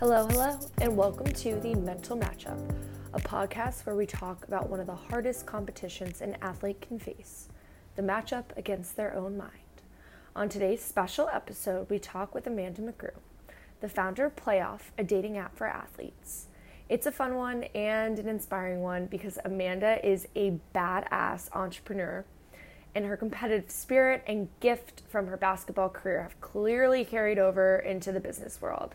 Hello, hello, and welcome to the Mental Matchup, a podcast where we talk about one of the hardest competitions an athlete can face the matchup against their own mind. On today's special episode, we talk with Amanda McGrew, the founder of Playoff, a dating app for athletes. It's a fun one and an inspiring one because Amanda is a badass entrepreneur, and her competitive spirit and gift from her basketball career have clearly carried over into the business world.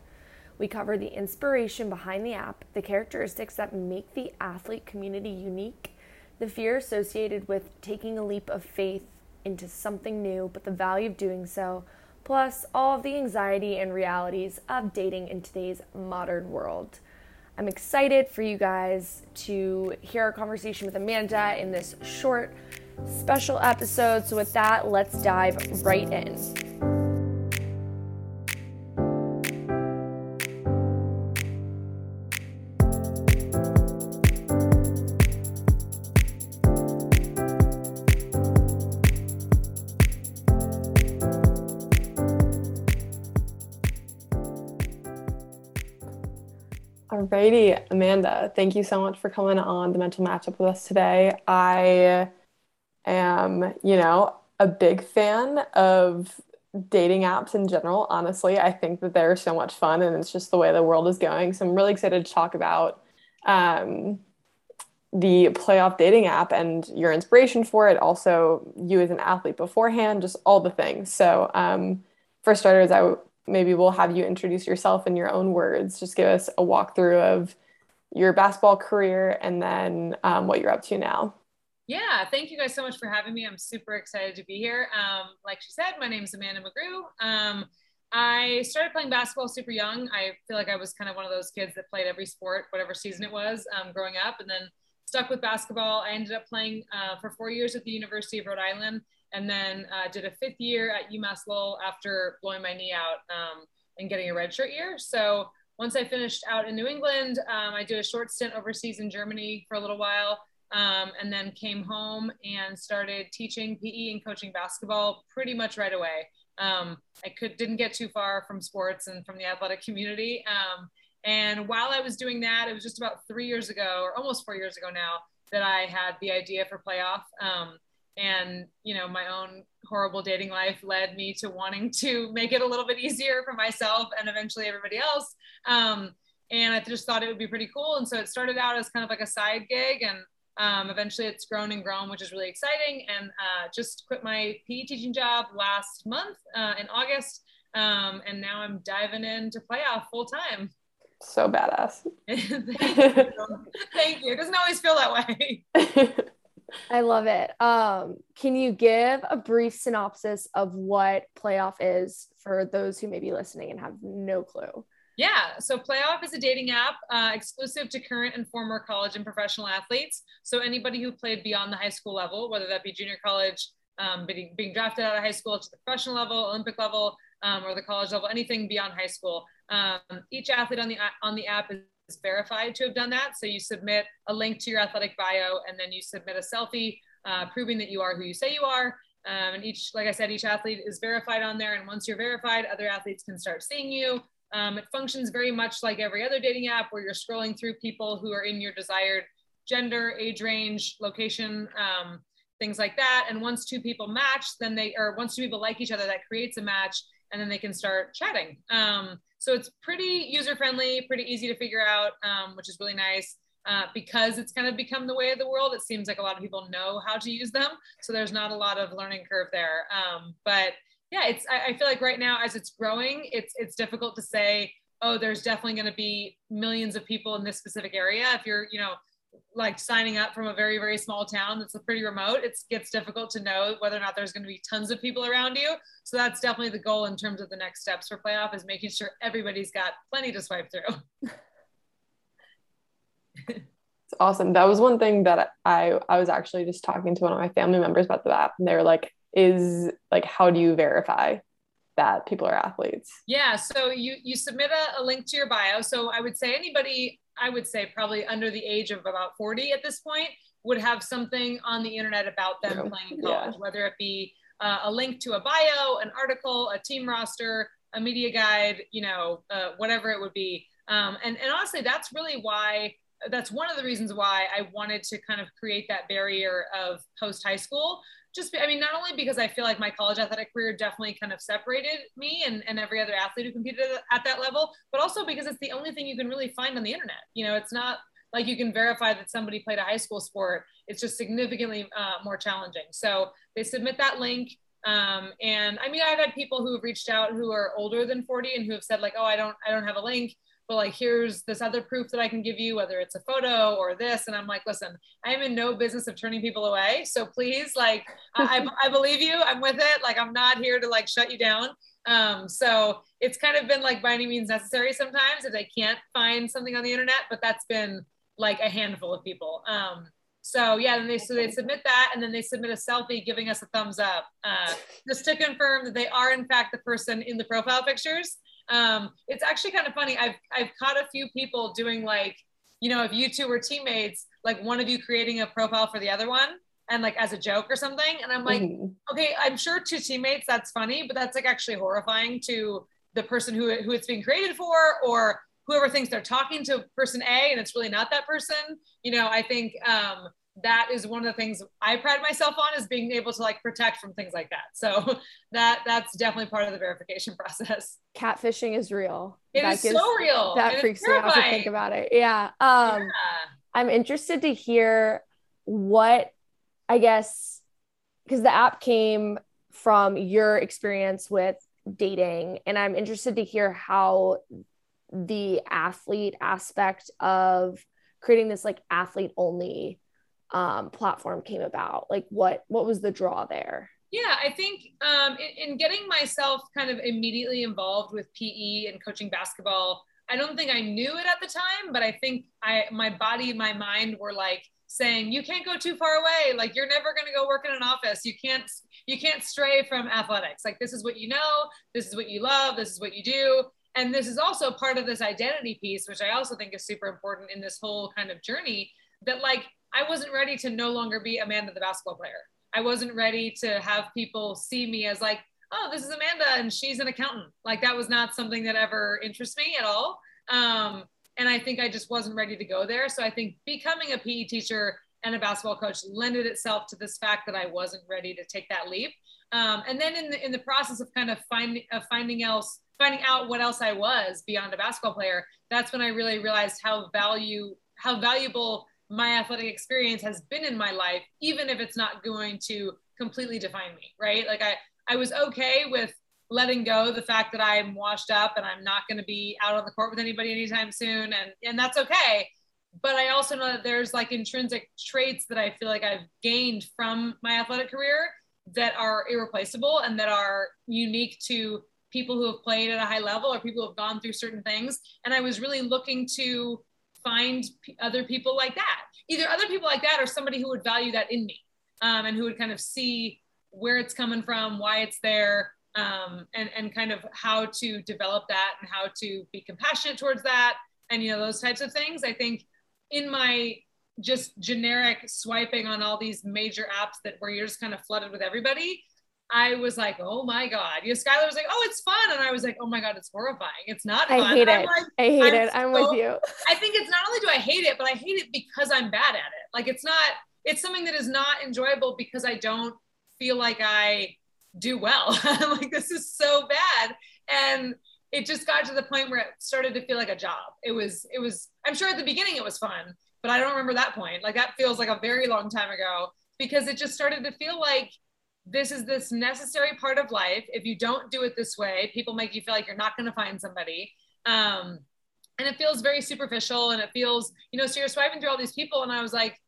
We cover the inspiration behind the app, the characteristics that make the athlete community unique, the fear associated with taking a leap of faith into something new, but the value of doing so, plus all of the anxiety and realities of dating in today's modern world. I'm excited for you guys to hear our conversation with Amanda in this short, special episode. So, with that, let's dive right in. Alrighty, Amanda, thank you so much for coming on the mental matchup with us today. I am, you know, a big fan of dating apps in general. Honestly, I think that they're so much fun and it's just the way the world is going. So I'm really excited to talk about um, the playoff dating app and your inspiration for it. Also, you as an athlete beforehand, just all the things. So, um, for starters, I maybe we'll have you introduce yourself in your own words. Just give us a walkthrough of your basketball career and then um, what you're up to now. Yeah, thank you guys so much for having me. I'm super excited to be here. Um, like she said, my name is Amanda McGrew. Um, I started playing basketball super young. I feel like I was kind of one of those kids that played every sport, whatever season it was, um, growing up, and then stuck with basketball. I ended up playing uh, for four years at the University of Rhode Island and then uh, did a fifth year at UMass Lowell after blowing my knee out um, and getting a redshirt year. So once I finished out in New England, um, I did a short stint overseas in Germany for a little while, um, and then came home and started teaching PE and coaching basketball pretty much right away. Um, I could didn't get too far from sports and from the athletic community. Um, and while I was doing that, it was just about three years ago, or almost four years ago now, that I had the idea for playoff. And you know my own horrible dating life led me to wanting to make it a little bit easier for myself and eventually everybody else. Um, and i just thought it would be pretty cool. And so it started out as kind of like a side gig and um, eventually it's grown and grown which is really exciting. And uh, just quit my pe teaching job last month uh, in august. Um, and now i'm diving into playoff full time. So badass. Thank, you. thank you. It doesn't always feel that way I love it. Um, can you give a brief synopsis of what Playoff is for those who may be listening and have no clue? Yeah, so Playoff is a dating app uh, exclusive to current and former college and professional athletes. So anybody who played beyond the high school level, whether that be junior college, um, being, being drafted out of high school to the professional level, Olympic level, um, or the college level, anything beyond high school. Um, each athlete on the on the app is is verified to have done that. So you submit a link to your athletic bio and then you submit a selfie uh, proving that you are who you say you are. Um, and each, like I said, each athlete is verified on there. And once you're verified, other athletes can start seeing you. Um, it functions very much like every other dating app where you're scrolling through people who are in your desired gender, age range, location, um, things like that. And once two people match, then they, or once two people like each other, that creates a match and then they can start chatting. Um, so it's pretty user friendly, pretty easy to figure out, um, which is really nice. Uh, because it's kind of become the way of the world, it seems like a lot of people know how to use them. So there's not a lot of learning curve there. Um, but yeah, it's I, I feel like right now as it's growing, it's it's difficult to say, oh, there's definitely going to be millions of people in this specific area. If you're, you know, like signing up from a very very small town that's pretty remote it gets difficult to know whether or not there's going to be tons of people around you. So that's definitely the goal in terms of the next steps for playoff is making sure everybody's got plenty to swipe through. It's awesome. That was one thing that i i was actually just talking to one of my family members about the app and they were like is like how do you verify that people are athletes? Yeah so you you submit a, a link to your bio. So i would say anybody I would say probably under the age of about 40 at this point, would have something on the internet about them yeah. playing in college, yeah. whether it be uh, a link to a bio, an article, a team roster, a media guide, you know, uh, whatever it would be. Um, and, and honestly, that's really why that's one of the reasons why I wanted to kind of create that barrier of post high school. Just, I mean, not only because I feel like my college athletic career definitely kind of separated me and, and every other athlete who competed at that level, but also because it's the only thing you can really find on the internet. You know, it's not like you can verify that somebody played a high school sport. It's just significantly uh, more challenging. So they submit that link. Um, and I mean, I've had people who have reached out who are older than 40 and who have said like, oh, I don't, I don't have a link but like here's this other proof that I can give you, whether it's a photo or this. And I'm like, listen, I am in no business of turning people away. So please, like, I, I, believe you. I'm with it. Like, I'm not here to like shut you down. Um, so it's kind of been like by any means necessary sometimes if they can't find something on the internet, but that's been like a handful of people. Um, so yeah, then they so they submit that and then they submit a selfie giving us a thumbs up, uh, just to confirm that they are in fact the person in the profile pictures. Um, it's actually kind of funny. I've I've caught a few people doing like, you know, if you two were teammates, like one of you creating a profile for the other one and like as a joke or something. And I'm like, mm-hmm. okay, I'm sure two teammates, that's funny, but that's like actually horrifying to the person who who it's being created for or whoever thinks they're talking to person A and it's really not that person. You know, I think um that is one of the things I pride myself on is being able to like protect from things like that. So that that's definitely part of the verification process. Catfishing is real. It that is gives, so real. That freaks me out to think about it. Yeah. Um, yeah. I'm interested to hear what I guess because the app came from your experience with dating, and I'm interested to hear how the athlete aspect of creating this like athlete only um, platform came about? Like what what was the draw there? Yeah, I think um, in, in, getting myself kind of immediately involved with PE and coaching basketball, I don't think I knew it at the time, but I think I my body and my mind were like saying, "You can't go too far away. Like you're never going to go work in an office. You can't you can't stray from athletics. Like this is what you know. This is what you love. This is what you do." And this is also part of this identity piece, which I also think is super important in this whole kind of journey. That like I wasn't ready to no longer be Amanda, the basketball player. I wasn't ready to have people see me as like, oh, this is Amanda and she's an accountant. Like that was not something that ever interests me at all. Um, and I think I just wasn't ready to go there. So I think becoming a PE teacher and a basketball coach lended itself to this fact that I wasn't ready to take that leap. Um, and then in the in the process of kind of finding of finding else finding out what else I was beyond a basketball player, that's when I really realized how value how valuable my athletic experience has been in my life, even if it's not going to completely define me, right? Like I, I was okay with letting go the fact that I'm washed up and I'm not going to be out on the court with anybody anytime soon, and and that's okay. But I also know that there's like intrinsic traits that I feel like I've gained from my athletic career that are irreplaceable and that are unique to people who have played at a high level or people who have gone through certain things. And I was really looking to find p- other people like that. Either other people like that or somebody who would value that in me um, and who would kind of see where it's coming from why it's there um, and and kind of how to develop that and how to be compassionate towards that and you know those types of things. I think in my just generic swiping on all these major apps that where you're just kind of flooded with everybody I was like, oh my God. You know, Schuyler was like, oh, it's fun. And I was like, oh my God, it's horrifying. It's not fun. I hate it. Like, I hate I'm it. I'm with you. I think it's not only do I hate it, but I hate it because I'm bad at it. Like it's not, it's something that is not enjoyable because I don't feel like I do well. I'm like this is so bad. And it just got to the point where it started to feel like a job. It was, it was, I'm sure at the beginning it was fun, but I don't remember that point. Like that feels like a very long time ago because it just started to feel like this is this necessary part of life. If you don't do it this way, people make you feel like you're not going to find somebody. Um, and it feels very superficial and it feels, you know, so you're swiping through all these people. And I was like,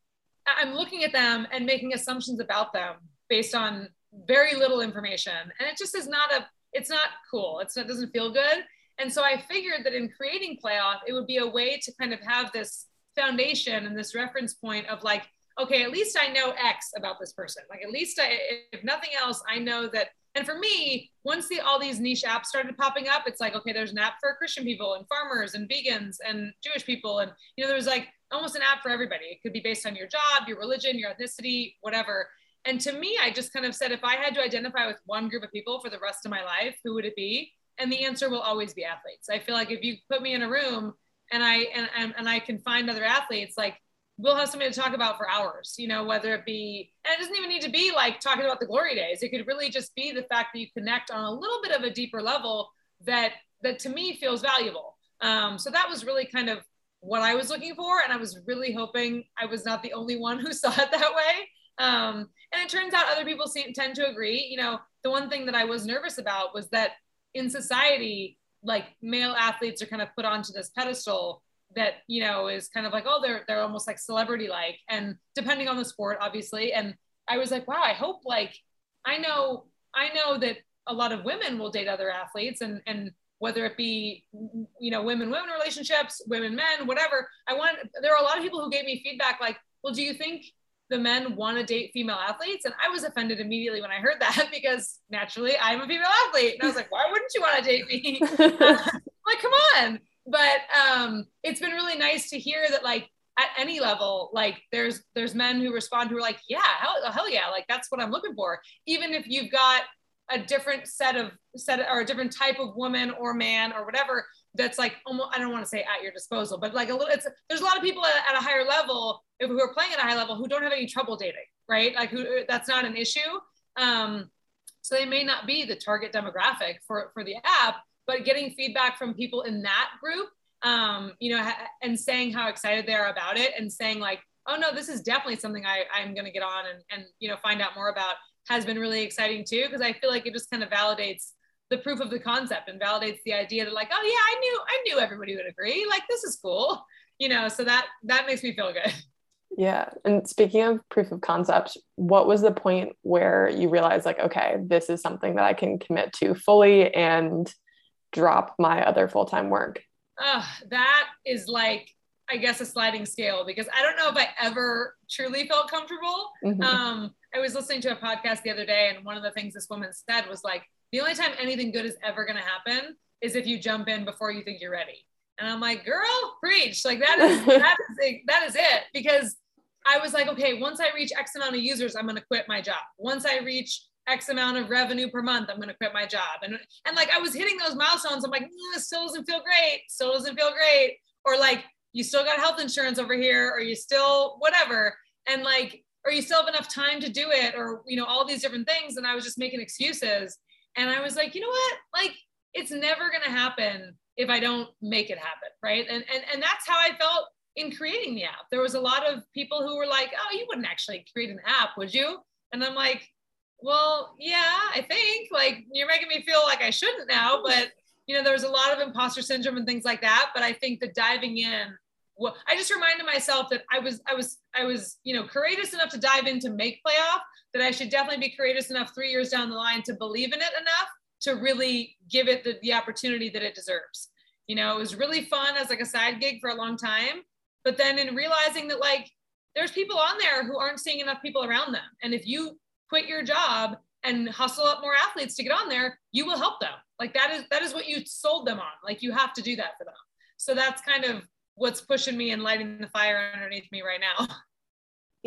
I'm looking at them and making assumptions about them based on very little information. And it just is not a, it's not cool. It's, it doesn't feel good. And so I figured that in creating playoff, it would be a way to kind of have this foundation and this reference point of like, okay, at least I know X about this person. Like at least I, if nothing else, I know that. And for me, once the all these niche apps started popping up, it's like, okay, there's an app for Christian people and farmers and vegans and Jewish people. And, you know, there's like almost an app for everybody. It could be based on your job, your religion, your ethnicity, whatever. And to me, I just kind of said, if I had to identify with one group of people for the rest of my life, who would it be? And the answer will always be athletes. I feel like if you put me in a room and I and, and and I can find other athletes, like we'll have something to talk about for hours, you know, whether it be, and it doesn't even need to be like talking about the glory days. It could really just be the fact that you connect on a little bit of a deeper level that, that to me feels valuable. Um, so that was really kind of what I was looking for. And I was really hoping I was not the only one who saw it that way. Um, and it turns out other people seem, tend to agree. You know, the one thing that I was nervous about was that in society, like male athletes are kind of put onto this pedestal that you know is kind of like oh they're they're almost like celebrity like and depending on the sport obviously. And i was like wow i hope like i know i know that a lot of women will date other athletes and and whether it be you know women women relationships women men whatever. I want there are a lot of people who gave me feedback like well do you think the men want to date female athletes? And i was offended immediately when i heard that because naturally i'm a female athlete. And i was like why wouldn't you want to date me? Like come on but um, it's been really nice to hear that like at any level like there's there's men who respond who are like yeah hell, hell yeah like that's what i'm looking for. Even if you've got a different set of set or a different type of woman or man or whatever that's like almost i don't want to say at your disposal but like a little it's there's a lot of people at, at a higher level who are playing at a high level who don't have any trouble dating right? Like who that's not an issue. Um so they may not be the target demographic for for the app but getting feedback from people in that group um, you know and saying how excited they are about it and saying like oh no this is definitely something I, i'm going to get on and, and you know find out more about has been really exciting too because i feel like it just kind of validates the proof of the concept and validates the idea that like oh yeah i knew i knew everybody would agree. Like this is cool you know so that that makes me feel good. Yeah and speaking of proof of concept what was the point where you realized like okay this is something that i can commit to fully and drop my other full time work? Uh, that is like, I guess, a sliding scale because I don't know if I ever truly felt comfortable. Mm-hmm. Um, I was listening to a podcast the other day, and one of the things this woman said was like, the only time anything good is ever going to happen is if you jump in before you think you're ready. And I'm like, girl, preach! Like that is that is that is it because I was like, okay, once I reach X amount of users, I'm going to quit my job. Once I reach X amount of revenue per month, I'm going to quit my job. And, and like, I was hitting those milestones. I'm like, mm, still doesn't feel great. Still doesn't feel great. Or like, you still got health insurance over here, or you still whatever. And like, or you still have enough time to do it, or, you know, all these different things. And I was just making excuses. And I was like, you know what? Like, it's never going to happen if I don't make it happen. Right. And, and, and that's how I felt in creating the app. There was a lot of people who were like, oh, you wouldn't actually create an app, would you? And I'm like, well, yeah, I think like you're making me feel like I shouldn't now, but you know, there was a lot of imposter syndrome and things like that. But I think the diving in, well, I just reminded myself that I was, I was, I was, you know, courageous enough to dive in to make playoff. That I should definitely be courageous enough three years down the line to believe in it enough to really give it the, the opportunity that it deserves. You know, it was really fun as like a side gig for a long time, but then in realizing that like there's people on there who aren't seeing enough people around them, and if you quit your job and hustle up more athletes to get on there, you will help them. Like that is that is what you sold them on. Like you have to do that for them. So that's kind of what's pushing me and lighting the fire underneath me right now.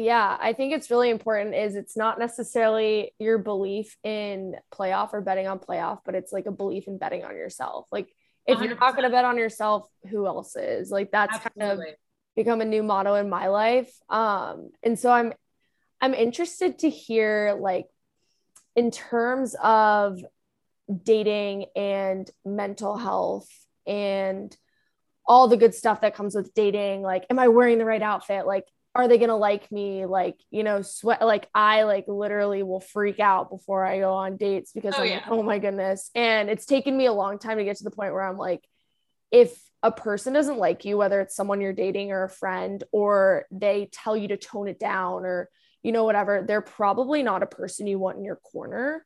Yeah, I think it's really important is it's not necessarily your belief in playoff or betting on playoff, but it's like a belief in betting on yourself. Like if you are not going to bet on yourself, who else is? Like that's Absolutely. kind of become a new motto in my life. Um and so I'm I'm interested to hear like in terms of dating and mental health and all the good stuff that comes with dating like am i wearing the right outfit? Like are they going to like me? Like you know sweat like i like literally will freak out before i go on dates because oh, i'm yeah. like oh my goodness. And it's taken me a long time to get to the point where i'm like if a person doesn't like you whether it's someone you're dating or a friend or they tell you to tone it down or you know, whatever, they're probably not a person you want in your corner.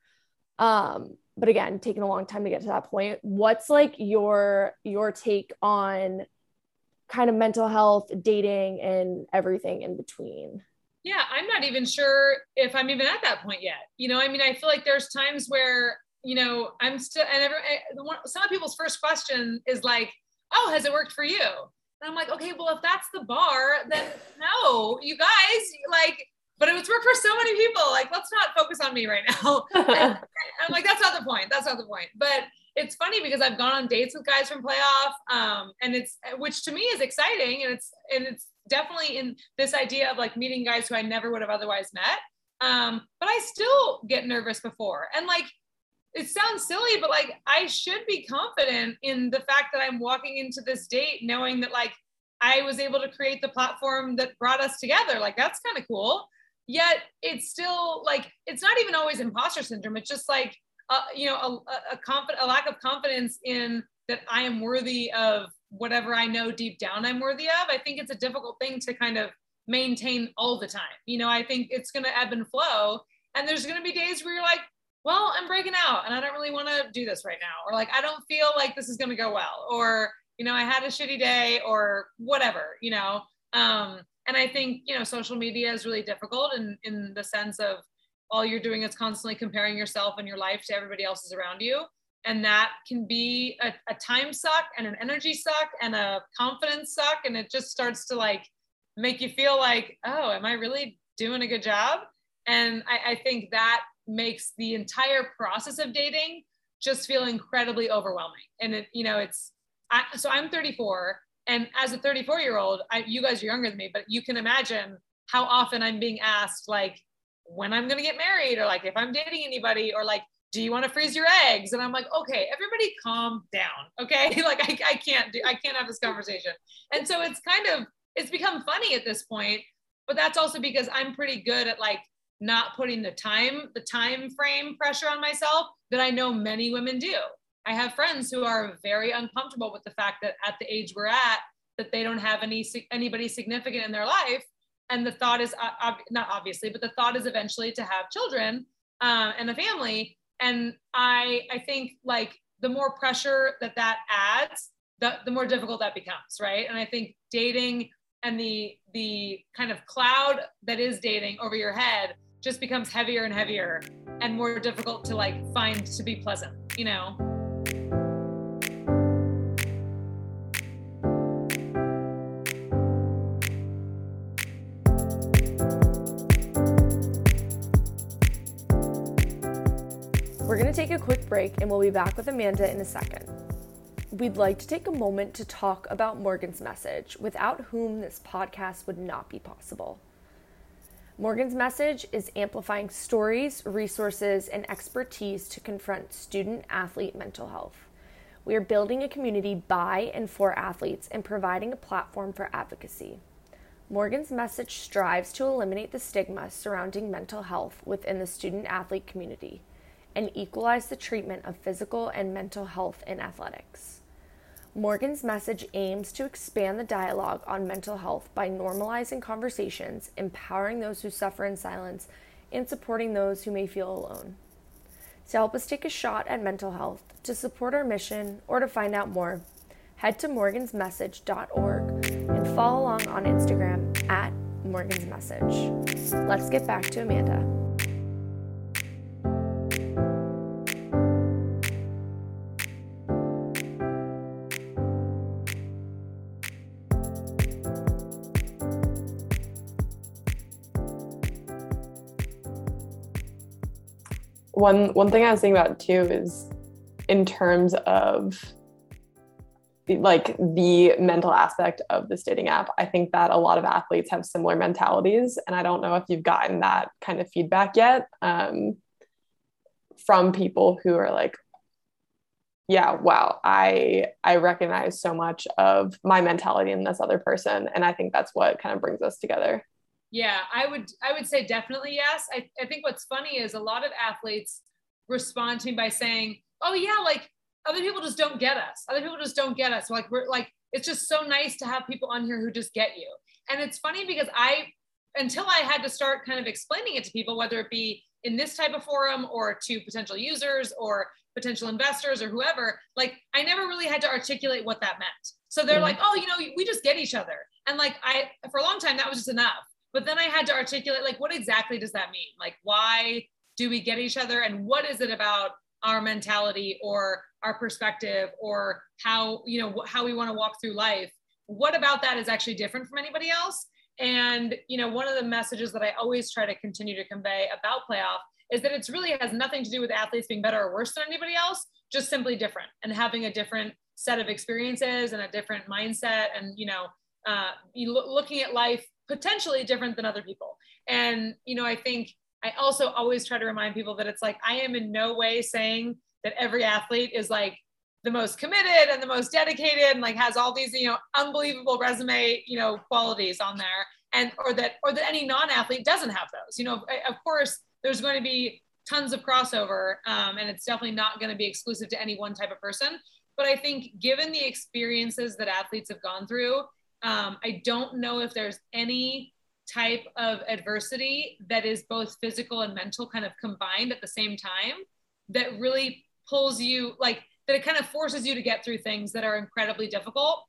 Um, but again, taking a long time to get to that point. What's like your your take on kind of mental health, dating, and everything in between? Yeah, I'm not even sure if I'm even at that point yet. You know, I mean, I feel like there's times where you know I'm still, and every, some of people's first question is like, "Oh, has it worked for you?" And I'm like, okay, well, if that's the bar, then no, you guys, like, but it was work for so many people. Like, let's not focus on me right now. I'm like, that's not the point. That's not the point. But it's funny because I've gone on dates with guys from playoff, um, and it's which to me is exciting, and it's and it's definitely in this idea of like meeting guys who I never would have otherwise met. Um, but I still get nervous before, and like it sounds silly, but like I should be confident in the fact that I'm walking into this date knowing that like I was able to create the platform that brought us together. Like that's kind of cool. Yet it's still like it's not even always imposter syndrome. It's just like uh, you know a, a, confident a lack of confidence in that I am worthy of whatever I know deep down I'm worthy of. I think it's a difficult thing to kind of maintain all the time. You know, I think it's going to ebb and flow. And there's going to be days where you're like, well, I'm breaking out and I don't really want to do this right now. Or like, I don't feel like this is going to go well. Or, you know, I had a shitty day or whatever, you know. Um, and I think, you know, social media is really difficult in, in the sense of all you're doing is constantly comparing yourself and your life to everybody else's around you. And that can be a, a time suck and an energy suck and a confidence suck. And it just starts to like make you feel like, oh, am I really doing a good job? And I, I think that makes the entire process of dating just feel incredibly overwhelming. And it, you know, it's I, so I'm 34, and as a 34 year old, I, you guys are younger than me, but you can imagine how often I'm being asked like when I'm gonna get married, or like if I'm dating anybody, or like do you want to freeze your eggs? And I'm like, okay, everybody calm down. Okay. like I, I can't do, I can't have this conversation. And so it's kind of, it's become funny at this point, but that's also because I'm pretty good at like not putting the time the time frame pressure on myself that I know many women do. I have friends who are very uncomfortable with the fact that at the age we're at that they don't have any anybody significant in their life. And the thought is uh, not obviously but the thought is eventually to have children uh, and a family. And I I think like the more pressure that that adds the, the more difficult that becomes right? And I think dating and the the kind of cloud that is dating over your head just becomes heavier and heavier and more difficult to like find to be pleasant, you know? To take a quick break and we'll be back with Amanda in a second. We'd like to take a moment to talk about Morgan's message, without whom this podcast would not be possible. Morgan's message is amplifying stories, resources, and expertise to confront student athlete mental health. We are building a community by and for athletes and providing a platform for advocacy. Morgan's message strives to eliminate the stigma surrounding mental health within the student athlete community and equalize the treatment of physical and mental health in athletics. Morgan's message aims to expand the dialogue on mental health by normalizing conversations, empowering those who suffer in silence, and supporting those who may feel alone. To help us take a shot at mental health, to support our mission, or to find out more, head to morgansmessage.org and follow along on Instagram at Morgan's Message. Let's get back to Amanda. One one thing I was thinking about too is in terms of like the mental aspect of this dating app i think that a lot of athletes have similar mentalities and i don't know if you've gotten that kind of feedback yet um, from people who are like yeah wow i i recognize so much of my mentality in this other person and i think that's what kind of brings us together yeah, I would I would say definitely yes. I, I think what's funny is a lot of athletes respond to me by saying, "Oh yeah, like other people just don't get us. Other people just don't get us. Like we're like it's just so nice to have people on here who just get you." And it's funny because I until I had to start kind of explaining it to people, whether it be in this type of forum or to potential users or potential investors or whoever, like I never really had to articulate what that meant. So they're mm-hmm. like, oh, you know, we just get each other. And like I, for a long time, that was just enough. But then I had to articulate like, what exactly does that mean? Like, why do we get each other? And what is it about our mentality or our perspective or how, you know, how we want to walk through life? What about that is actually different from anybody else? And, you know, one of the messages that I always try to continue to convey about playoff is that it's really has nothing to do with athletes being better or worse than anybody else, just simply different and having a different set of experiences and a different mindset and you know uh, you lo- looking at life potentially different than other people. And you know i think i also always try to remind people that it's like i am in no way saying that every athlete is like the most committed and the most dedicated and like has all these you know unbelievable resume you know qualities on there. And or that or that any non-athlete doesn't have those. You know of course there's going to be tons of crossover um, and it's definitely not going to be exclusive to any one type of person. But i think given the experiences that athletes have gone through um, i don't know if there's any type of adversity that is both physical and mental kind of combined at the same time that really pulls you like that it kind of forces you to get through things that are incredibly difficult.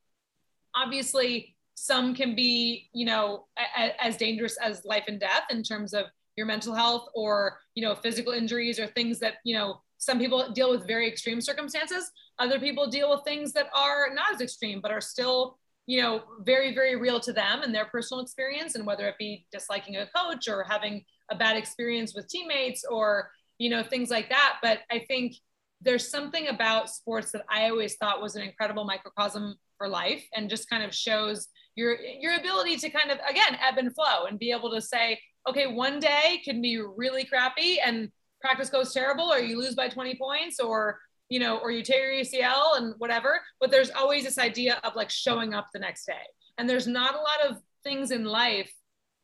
Obviously some can be you know a, as dangerous as life and death in terms of your mental health or you know physical injuries or things that you know some people deal with very extreme circumstances. Other people deal with things that are not as extreme but are still you know very very real to them and their personal experience and whether it be disliking a coach or having a bad experience with teammates or you know things like that. But i think there's something about sports that i always thought was an incredible microcosm for life and just kind of shows your your ability to kind of again ebb and flow and be able to say okay one day can be really crappy and practice goes terrible or you lose by 20 points or you know or you tear your acl and whatever but there's always this idea of like showing up the next day. And there's not a lot of things in life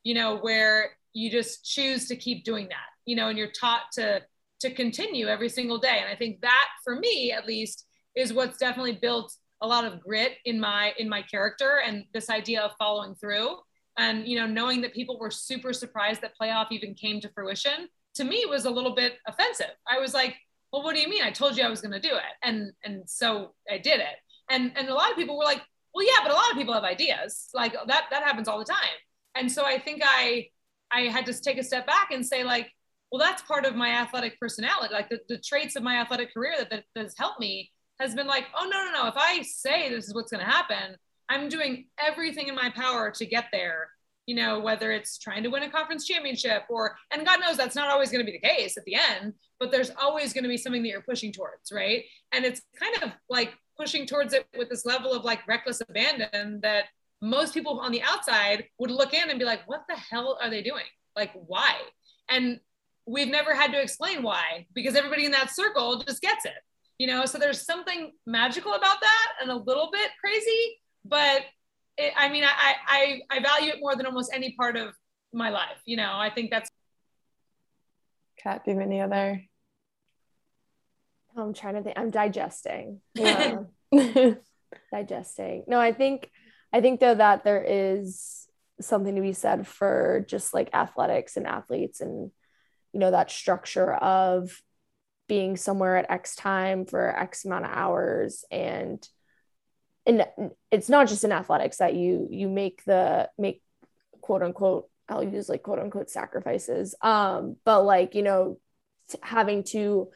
you know where you just choose to keep doing that you know and you're taught to to continue every single day. And i think that for me at least is what's definitely built a lot of grit in my in my character and this idea of following through. And you know knowing that people were super surprised that playoff even came to fruition to me was a little bit offensive. I was like well what do you mean? I told you i was going to do it. And and so i did it. And and a lot of people were like well yeah but a lot of people have ideas. Like that that happens all the time. And so i think i i had to take a step back and say like well that's part of my athletic personality. Like the, the traits of my athletic career that, that, that has helped me has been like, oh, no, no, no. If I say this is what's going to happen, I'm doing everything in my power to get there. You know, whether it's trying to win a conference championship or, and God knows that's not always going to be the case at the end, but there's always going to be something that you're pushing towards, right? And it's kind of like pushing towards it with this level of like reckless abandon that most people on the outside would look in and be like, what the hell are they doing? Like, why? And we've never had to explain why because everybody in that circle just gets it you know so there's something magical about that and a little bit crazy but it, i mean I, I i value it more than almost any part of my life you know? I think that's kat do you have any other? Oh, I'm trying to think. I'm digesting. Yeah. digesting. No i think i think though that there is something to be said for just like athletics and athletes and you know that structure of being somewhere at X time for X amount of hours and and it's not just in athletics that you you make the make quote unquote I'll use like quote unquote sacrifices. Um but like you know having to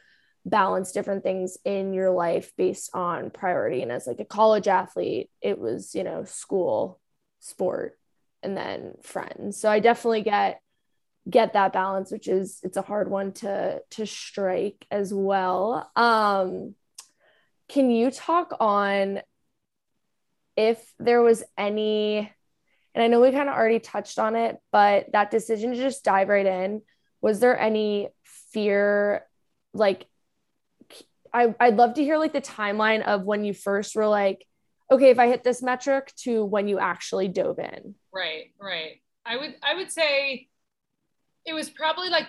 balance different things in your life based on priority. And as like a college athlete it was you know school sport and then friends. So I definitely get get that balance which is it's a hard one to to strike as well. Um can you talk on if there was any and i know we kind of already touched on it but that decision to just dive right in was there any fear like I, i'd love to hear like the timeline of when you first were like okay if i hit this metric to when you actually dove in right right i would i would say it was probably like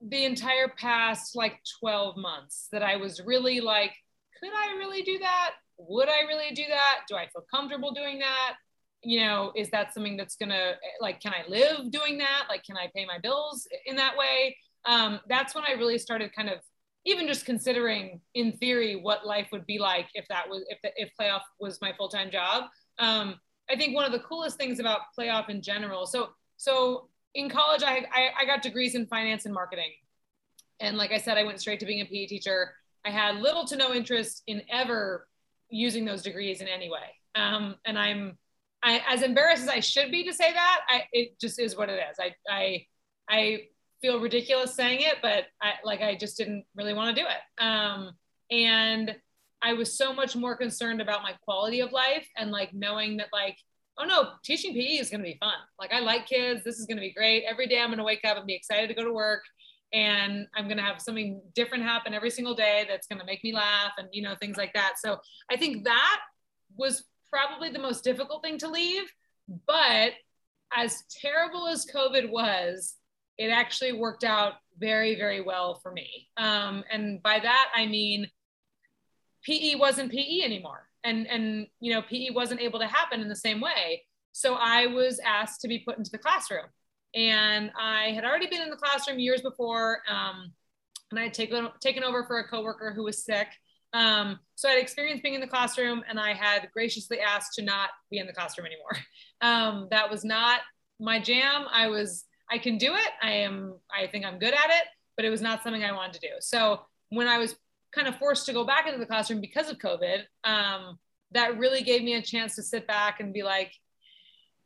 the entire past like 12 months that I was really like, could I really do that? Would I really do that? Do I feel comfortable doing that? You know, is that something that's gonna like, can I live doing that? Like, can I pay my bills in that way? Um, that's when I really started kind of even just considering in theory what life would be like if that was if the, if playoff was my full-time job. Um, I think one of the coolest things about playoff in general. So so in college, I, I, I got degrees in finance and marketing. And like I said, I went straight to being a PE teacher. I had little to no interest in ever using those degrees in any way. Um, and I'm I, as embarrassed as I should be to say that, I, it just is what it is. I, I, I feel ridiculous saying it, but I, like I just didn't really want to do it. Um, And I was so much more concerned about my quality of life and like knowing that like, oh no, teaching PE is going to be fun. Like I like kids. This is going to be great. Every day I'm going to wake up and be excited to go to work and I'm going to have something different happen every single day that's going to make me laugh and you know things like that. So I think that was probably the most difficult thing to leave, but as terrible as COVID was, it actually worked out very very well for me. Um, and by that I mean PE wasn't PE anymore. And, and, you know, PE wasn't able to happen in the same way. So I was asked to be put into the classroom. And I had already been in the classroom years before. Um, and I had taken, taken over for a coworker who was sick. Um, so I had experience being in the classroom and I had graciously asked to not be in the classroom anymore. Um, that was not my jam. I was, I can do it. I am, I think I'm good at it, but it was not something I wanted to do. So when I was kind of forced to go back into the classroom because of COVID, um, that really gave me a chance to sit back and be like,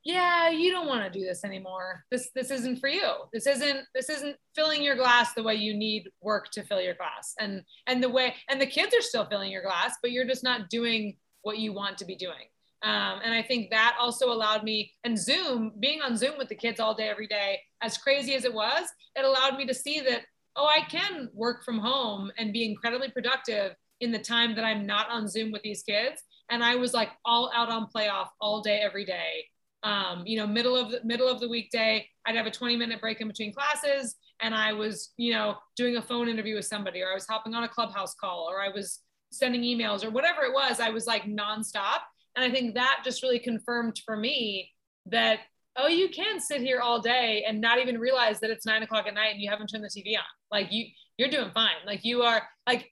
yeah, you don't want to do this anymore. This this isn't for you. This isn't this isn't filling your glass the way you need work to fill your glass. And and the way and the kids are still filling your glass, but you're just not doing what you want to be doing. Um, and I think that also allowed me, and Zoom, being on Zoom with the kids all day, every day, as crazy as it was, it allowed me to see that oh, I can work from home and be incredibly productive in the time that I'm not on Zoom with these kids. And I was like all out on playoff all day, every day. Um, you know, middle of the middle of the weekday, I'd have a 20 minute break in between classes, and I was, you know, doing a phone interview with somebody, or I was hopping on a clubhouse call, or I was sending emails, or whatever it was. I was like nonstop, and I think that just really confirmed for me that oh, you can sit here all day and not even realize that it's nine o'clock at night and you haven't turned the TV on. Like you, you're doing fine. Like you are like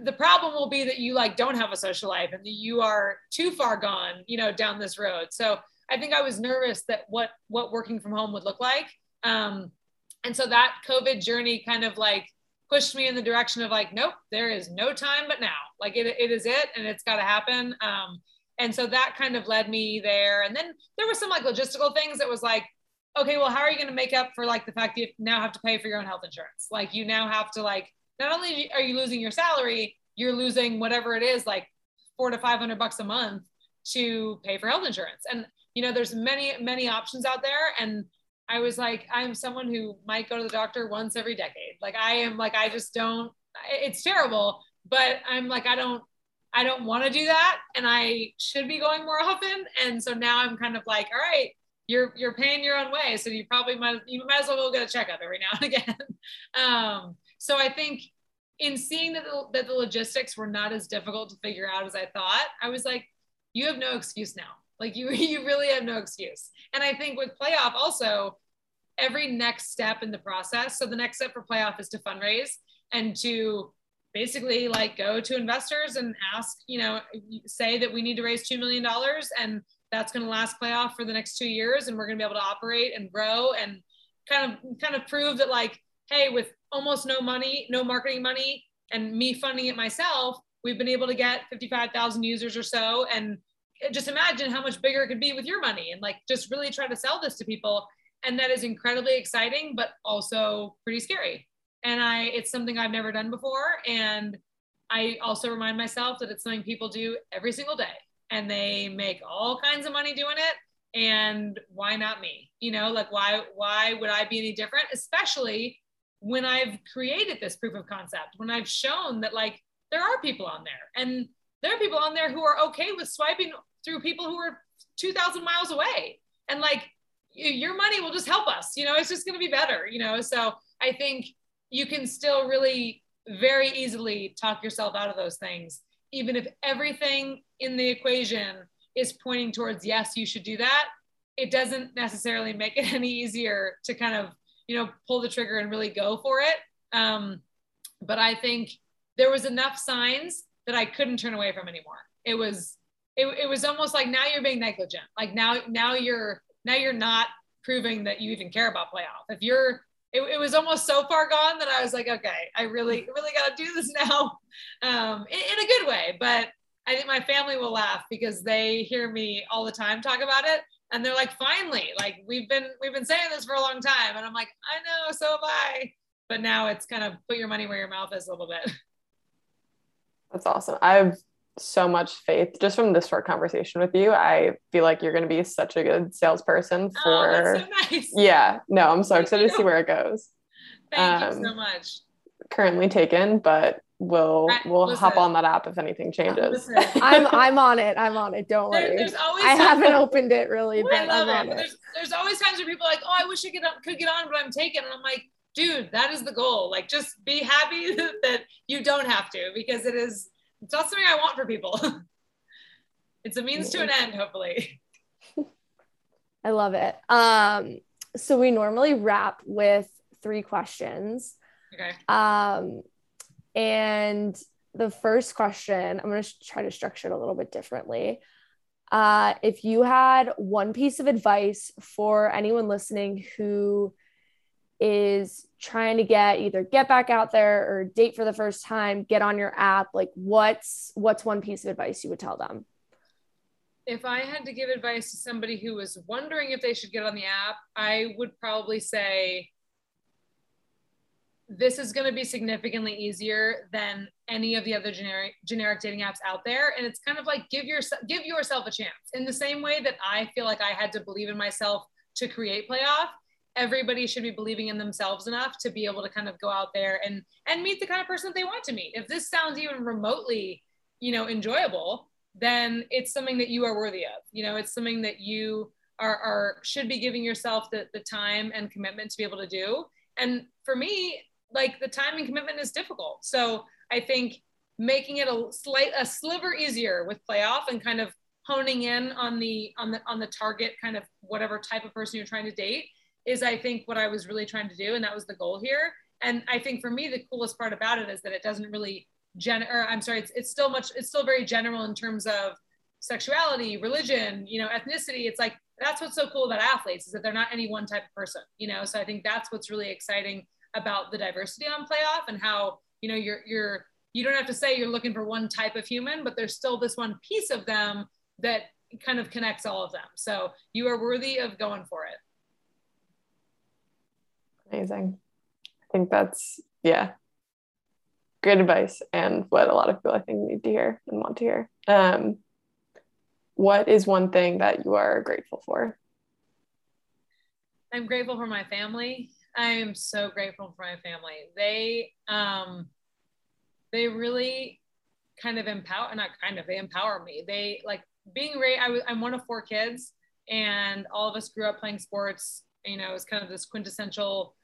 the problem will be that you like don't have a social life and you are too far gone, you know, down this road. So I think I was nervous that what what working from home would look like. Um, and so that COVID journey kind of like pushed me in the direction of like, nope, there is no time but now. Like it, it is it and it's got to happen. Um, and so that kind of led me there. And then there were some like logistical things that was like, okay, well, how are you going to make up for like the fact that you now have to pay for your own health insurance? Like you now have to like, not only are you losing your salary, you're losing whatever it is, like four to 500 bucks a month to pay for health insurance. And, you know, there's many, many options out there. And I was like, I'm someone who might go to the doctor once every decade. Like I am like, I just don't, it's terrible, but I'm like, I don't, I don't want to do that and I should be going more often. And so now I'm kind of like, all right, you're you're paying your own way. So you probably might you might as well go get a checkup every now and again. um, so I think in seeing that the, that the logistics were not as difficult to figure out as I thought, I was like, you have no excuse now. Like you you really have no excuse. And I think with playoff also, every next step in the process. So the next step for playoff is to fundraise and to basically like go to investors and ask, you know, say that we need to raise $2 million and that's going to last playoff for the next two years. And we're going to be able to operate and grow and kind of, kind of prove that like, Hey, with almost no money, no marketing money and me funding it myself, we've been able to get 55,000 users or so. And Uh, just imagine how much bigger it could be with your money and like, just really try to sell this to people. And that is incredibly exciting, but also pretty scary. And I it's something I've never done before. And I also remind myself that it's something people do every single day. And they make all kinds of money doing it. And why not me? You know like why why would I be any different? Especially when I've created this proof of concept when I've shown that like there are people on there. And there are people on there who are okay with swiping through people who are 2000 miles away and like your money will just help us you know it's just going to be better you know so I think you can still really very easily talk yourself out of those things, even if everything in the equation is pointing towards yes, you should do that. It doesn't necessarily make it any easier to kind of, you know, pull the trigger and really go for it. Um, but I think there was enough signs that I couldn't turn away from anymore. It was, it, it was almost like now you're being negligent. Like now, now you're, now you're not proving that you even care about playoff. If you're it, it was almost so far gone that I was like, okay, I really, really got to do this now um, in, in, a good way. But I think my family will laugh because they hear me all the time talk about it. And they're like, finally, like we've been, we've been saying this for a long time. And I'm like, I know, so have I. But now it's kind of put your money where your mouth is a little bit. That's awesome. I have so much faith just from this short conversation with you. I feel like you're going to be such a good salesperson Oh, for. that's so nice. Yeah, no, I'm so Thank excited to see where it goes. Thank you Um, so much. Currently taken, but we'll Right, we'll hop on that app if anything changes. I'm I'm on it. I'm on it. Don't there- worry. there's always I haven't where- opened it really, I but I'm love on it. it. There's, there's always times where people are like, oh, I wish I could, could get on, but I'm taken. And I'm like, dude, that is the goal. Like, just be happy that you don't have to because it is, it's not something I want for people. it's a means to an end, hopefully. I love it. Um, so we normally wrap with three questions. Okay. Um, and the first question, I'm going to try to structure it a little bit differently. Uh, if you had one piece of advice for anyone listening who is trying to get either get back out there or date for the first time, get on your app, like what's what's one piece of advice you would tell them? If I had to give advice to somebody who was wondering if they should get on the app, I would probably say this is going to be significantly easier than any of the other generic generic dating apps out there and it's kind of like give yourself give yourself a chance in the same way that i feel like i had to believe in myself to create playoff everybody should be believing in themselves enough to be able to kind of go out there and and meet the kind of person that they want to meet. If this sounds even remotely you know enjoyable then it's something that you are worthy of. You know it's something that you are, are should be giving yourself the, the time and commitment to be able to do. And for me like the time and commitment is difficult. So i think making it a slight a sliver easier with playoff and kind of honing in on the on the on the target kind of whatever type of person you're trying to date is i think what i was really trying to do and that was the goal here. And i think for me the coolest part about it is that it doesn't really gen or i'm sorry it's, it's still much it's still very general in terms of sexuality religion you know ethnicity. It's like that's what's so cool about athletes is that they're not any one type of person you know? So i think that's what's really exciting about the diversity on playoff and how you know you're you're you don't have to say you're looking for one type of human but there's still this one piece of them that kind of connects all of them. So you are worthy of going for it Amazing. I think that's yeah. Great advice and what a lot of people I think need to hear and want to hear. Um, what is one thing that you are grateful for? i'm grateful for my family i am so grateful for my family they um they really kind of empower not kind of they empower me they like being raised i'm one of four kids and all of us grew up playing sports you know it was kind of this quintessential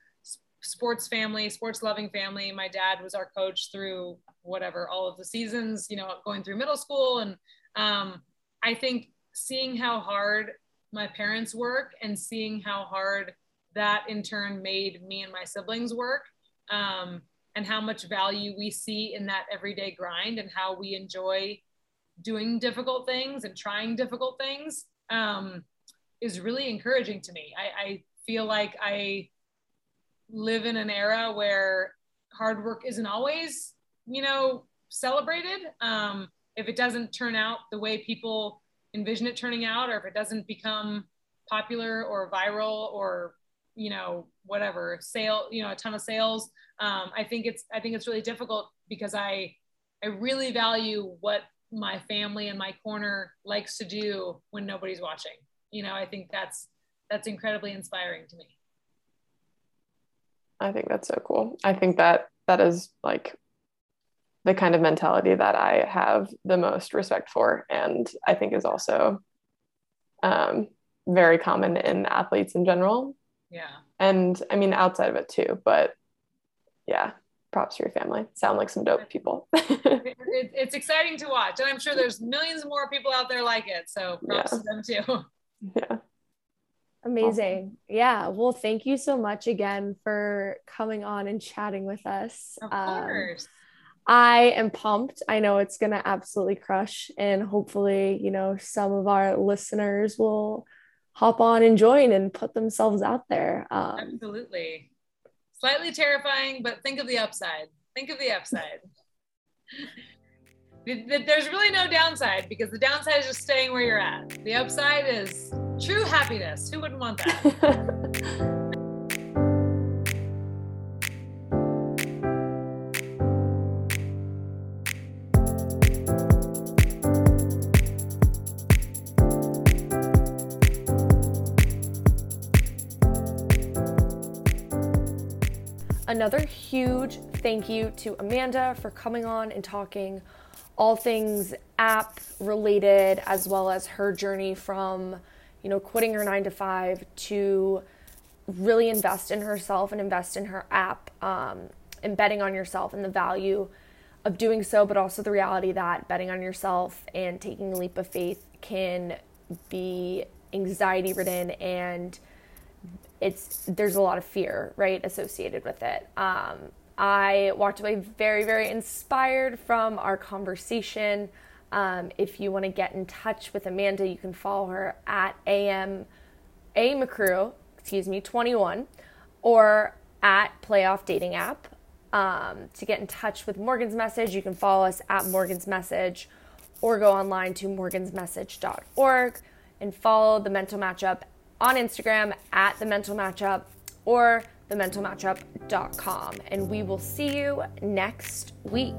sports family sports loving family my dad was our coach through whatever all of the seasons you know going through middle school and um, i think seeing how hard my parents work and seeing how hard that in turn made me and my siblings work um, and how much value we see in that everyday grind and how we enjoy doing difficult things and trying difficult things um, is really encouraging to me. I, I feel like I live in an era where hard work isn't always, you know, celebrated. Um, if it doesn't turn out the way people envision it turning out, or if it doesn't become popular or viral or you know whatever sale you know a ton of sales um, i think it's i think it's really difficult because i i really value what my family and my corner likes to do when nobody's watching you know i think that's that's incredibly inspiring to me I think that's so cool. I think that that is like the kind of mentality that I have the most respect for, and I think is also um, very common in athletes in general. yeah And I mean, outside of it too, but yeah, props to your family. Sound like some dope people. it, it, it's exciting to watch and i'm sure there's millions more people out there like it so props Yeah. to them too yeah. Amazing. Yeah. Well, thank you so much again for coming on and chatting with us. of Um, course I am pumped. I know it's going to absolutely crush. And hopefully, you know, some of our listeners will hop on and join and put themselves out there. Um, Absolutely. Slightly terrifying, but think of the upside. Think of the upside. There's really no downside because the downside is just staying where you're at. The upside is true happiness. Who wouldn't want that? Another huge thank you to Amanda for coming on and talking all things app related, as well as her journey from, you know, quitting her nine to five to really invest in herself and invest in her app, um, and betting on yourself and the value of doing so, but also the reality that betting on yourself and taking a leap of faith can be anxiety ridden and it's there's a lot of fear right associated with it. Um, i walked away very very inspired from our conversation. Um, if you want to get in touch with amanda you can follow her at am a mcgrew excuse me 21 or at playoff dating app. Um, to get in touch with morgan's message you can follow us at morgan's message or go online to morgansmessage.org and follow the mental matchup on Instagram at the mental matchup or thementalmatchup.com. And we will see you next week.